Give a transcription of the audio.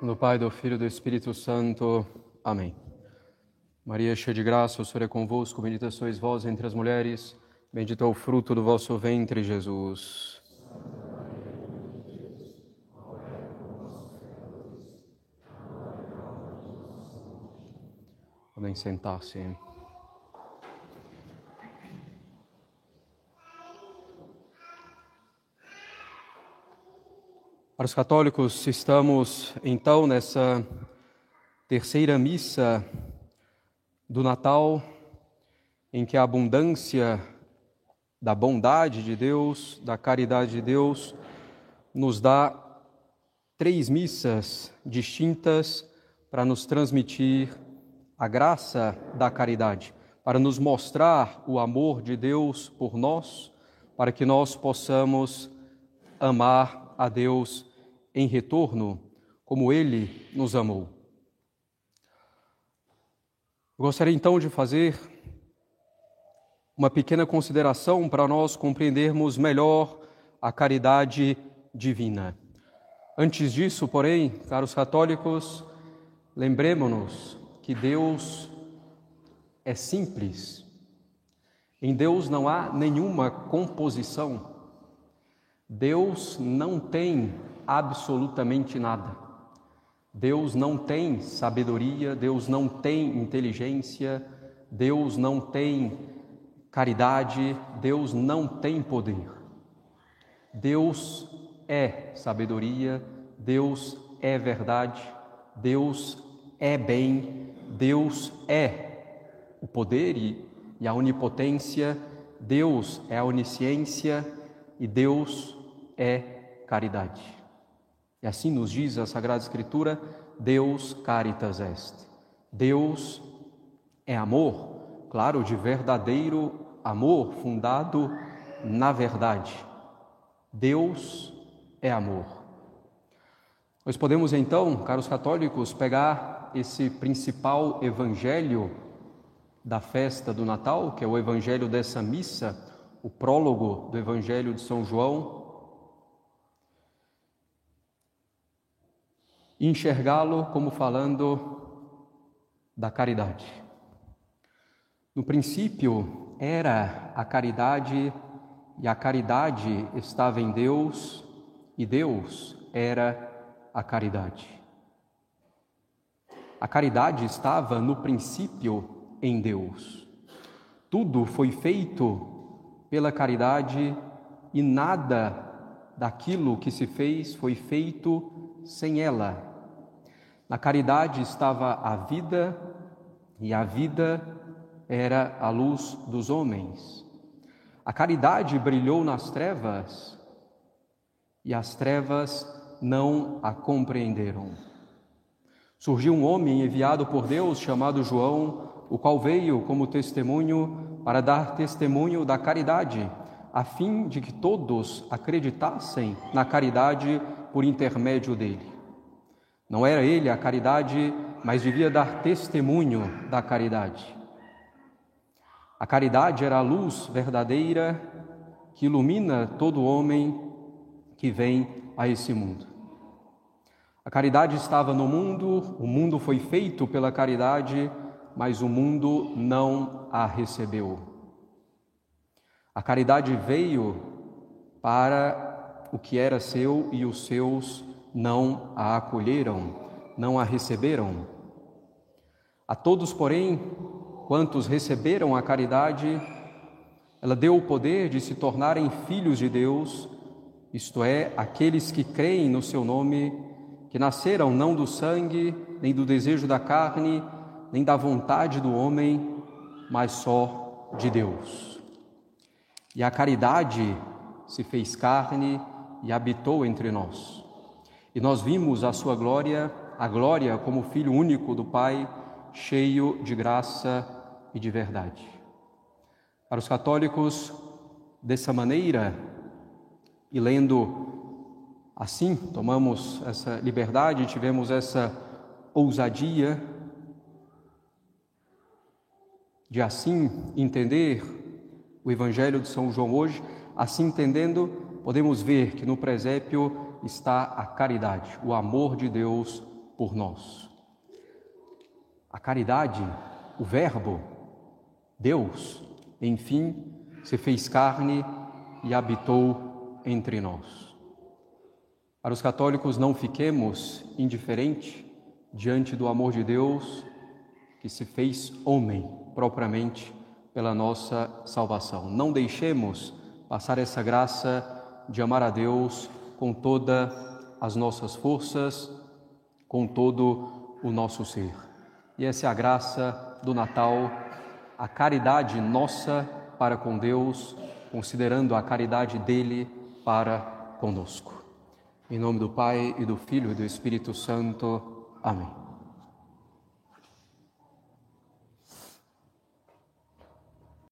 Do Pai, do Filho e do Espírito Santo. Amém. Maria, cheia de graça, o Senhor é convosco, bendita sois vós entre as mulheres, bendito é o fruto do vosso ventre, Jesus. Podem sentar-se. Para os católicos, estamos então nessa terceira missa do Natal, em que a abundância da bondade de Deus, da caridade de Deus, nos dá três missas distintas para nos transmitir a graça da caridade, para nos mostrar o amor de Deus por nós, para que nós possamos amar a Deus em retorno, como Ele nos amou. Gostaria então de fazer uma pequena consideração para nós compreendermos melhor a caridade divina. Antes disso, porém, caros católicos, lembremos-nos que Deus é simples. Em Deus não há nenhuma composição. Deus não tem absolutamente nada. Deus não tem sabedoria, Deus não tem inteligência, Deus não tem caridade, Deus não tem poder. Deus é sabedoria, Deus é verdade, Deus é bem, Deus é o poder e a onipotência, Deus é a onisciência e Deus é caridade. E assim nos diz a Sagrada Escritura: Deus caritas est. Deus é amor, claro, de verdadeiro amor fundado na verdade. Deus é amor. Nós podemos então, caros católicos, pegar esse principal evangelho da festa do Natal, que é o evangelho dessa missa, o prólogo do evangelho de São João, enxergá-lo como falando da caridade. No princípio era a caridade e a caridade estava em Deus e Deus era a caridade. A caridade estava no princípio em Deus. Tudo foi feito pela caridade e nada daquilo que se fez foi feito sem ela. Na caridade estava a vida, e a vida era a luz dos homens. A caridade brilhou nas trevas, e as trevas não a compreenderam. Surgiu um homem enviado por Deus chamado João, o qual veio como testemunho para dar testemunho da caridade, a fim de que todos acreditassem na caridade por intermédio dele. Não era ele a caridade, mas devia dar testemunho da caridade. A caridade era a luz verdadeira que ilumina todo homem que vem a esse mundo. A caridade estava no mundo, o mundo foi feito pela caridade, mas o mundo não a recebeu. A caridade veio para o que era seu e os seus não a acolheram, não a receberam. A todos, porém, quantos receberam a caridade, ela deu o poder de se tornarem filhos de Deus, isto é, aqueles que creem no seu nome, que nasceram não do sangue, nem do desejo da carne, nem da vontade do homem, mas só de Deus. E a caridade se fez carne e habitou entre nós. E nós vimos a sua glória, a glória como Filho único do Pai, cheio de graça e de verdade. Para os católicos, dessa maneira, e lendo assim, tomamos essa liberdade, tivemos essa ousadia de assim entender o Evangelho de São João hoje, assim entendendo, podemos ver que no presépio está a caridade, o amor de Deus por nós. A caridade, o Verbo, Deus, enfim, se fez carne e habitou entre nós. Para os católicos, não fiquemos indiferentes diante do amor de Deus que se fez homem propriamente pela nossa salvação. Não deixemos passar essa graça de amar a Deus com todas as nossas forças, com todo o nosso ser. E essa é a graça do Natal, a caridade nossa para com Deus, considerando a caridade dele para conosco. Em nome do Pai e do Filho e do Espírito Santo. Amém.